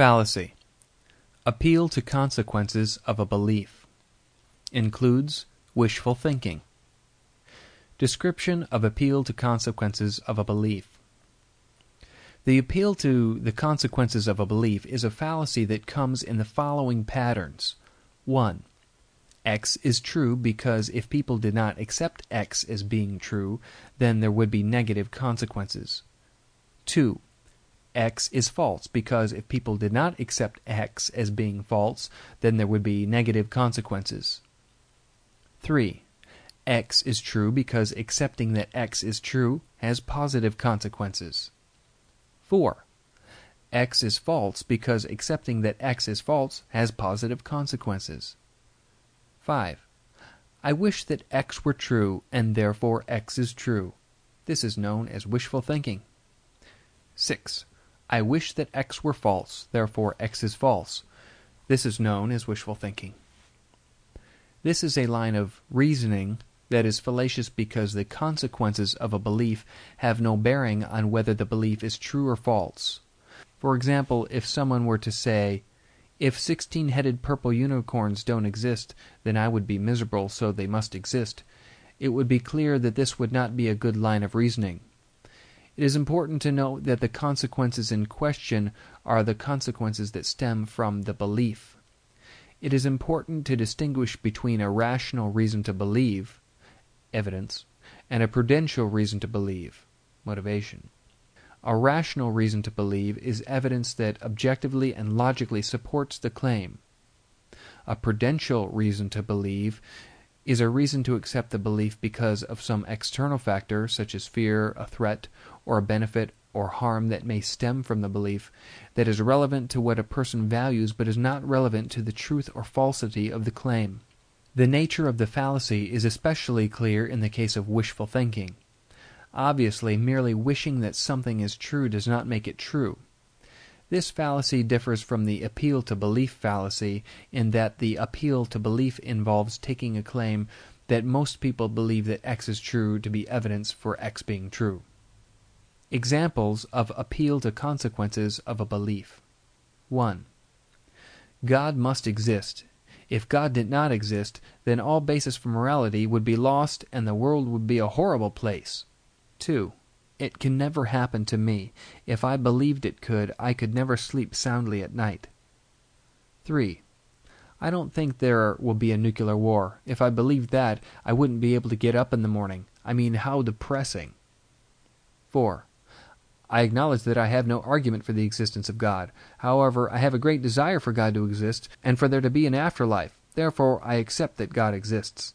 Fallacy Appeal to consequences of a belief includes wishful thinking. Description of appeal to consequences of a belief. The appeal to the consequences of a belief is a fallacy that comes in the following patterns. 1. X is true because if people did not accept X as being true, then there would be negative consequences. 2. X is false because if people did not accept X as being false, then there would be negative consequences. 3. X is true because accepting that X is true has positive consequences. 4. X is false because accepting that X is false has positive consequences. 5. I wish that X were true and therefore X is true. This is known as wishful thinking. 6. I wish that X were false, therefore X is false. This is known as wishful thinking. This is a line of reasoning that is fallacious because the consequences of a belief have no bearing on whether the belief is true or false. For example, if someone were to say, if 16 headed purple unicorns don't exist, then I would be miserable, so they must exist, it would be clear that this would not be a good line of reasoning. It is important to note that the consequences in question are the consequences that stem from the belief. It is important to distinguish between a rational reason to believe, evidence, and a prudential reason to believe, motivation. A rational reason to believe is evidence that objectively and logically supports the claim. A prudential reason to believe is a reason to accept the belief because of some external factor, such as fear, a threat, or a benefit or harm that may stem from the belief, that is relevant to what a person values but is not relevant to the truth or falsity of the claim. The nature of the fallacy is especially clear in the case of wishful thinking. Obviously, merely wishing that something is true does not make it true. This fallacy differs from the appeal to belief fallacy in that the appeal to belief involves taking a claim that most people believe that X is true to be evidence for X being true. Examples of appeal to consequences of a belief 1. God must exist. If God did not exist, then all basis for morality would be lost and the world would be a horrible place. 2. It can never happen to me. If I believed it could, I could never sleep soundly at night. 3. I don't think there will be a nuclear war. If I believed that, I wouldn't be able to get up in the morning. I mean, how depressing. 4. I acknowledge that I have no argument for the existence of God. However, I have a great desire for God to exist and for there to be an afterlife. Therefore, I accept that God exists.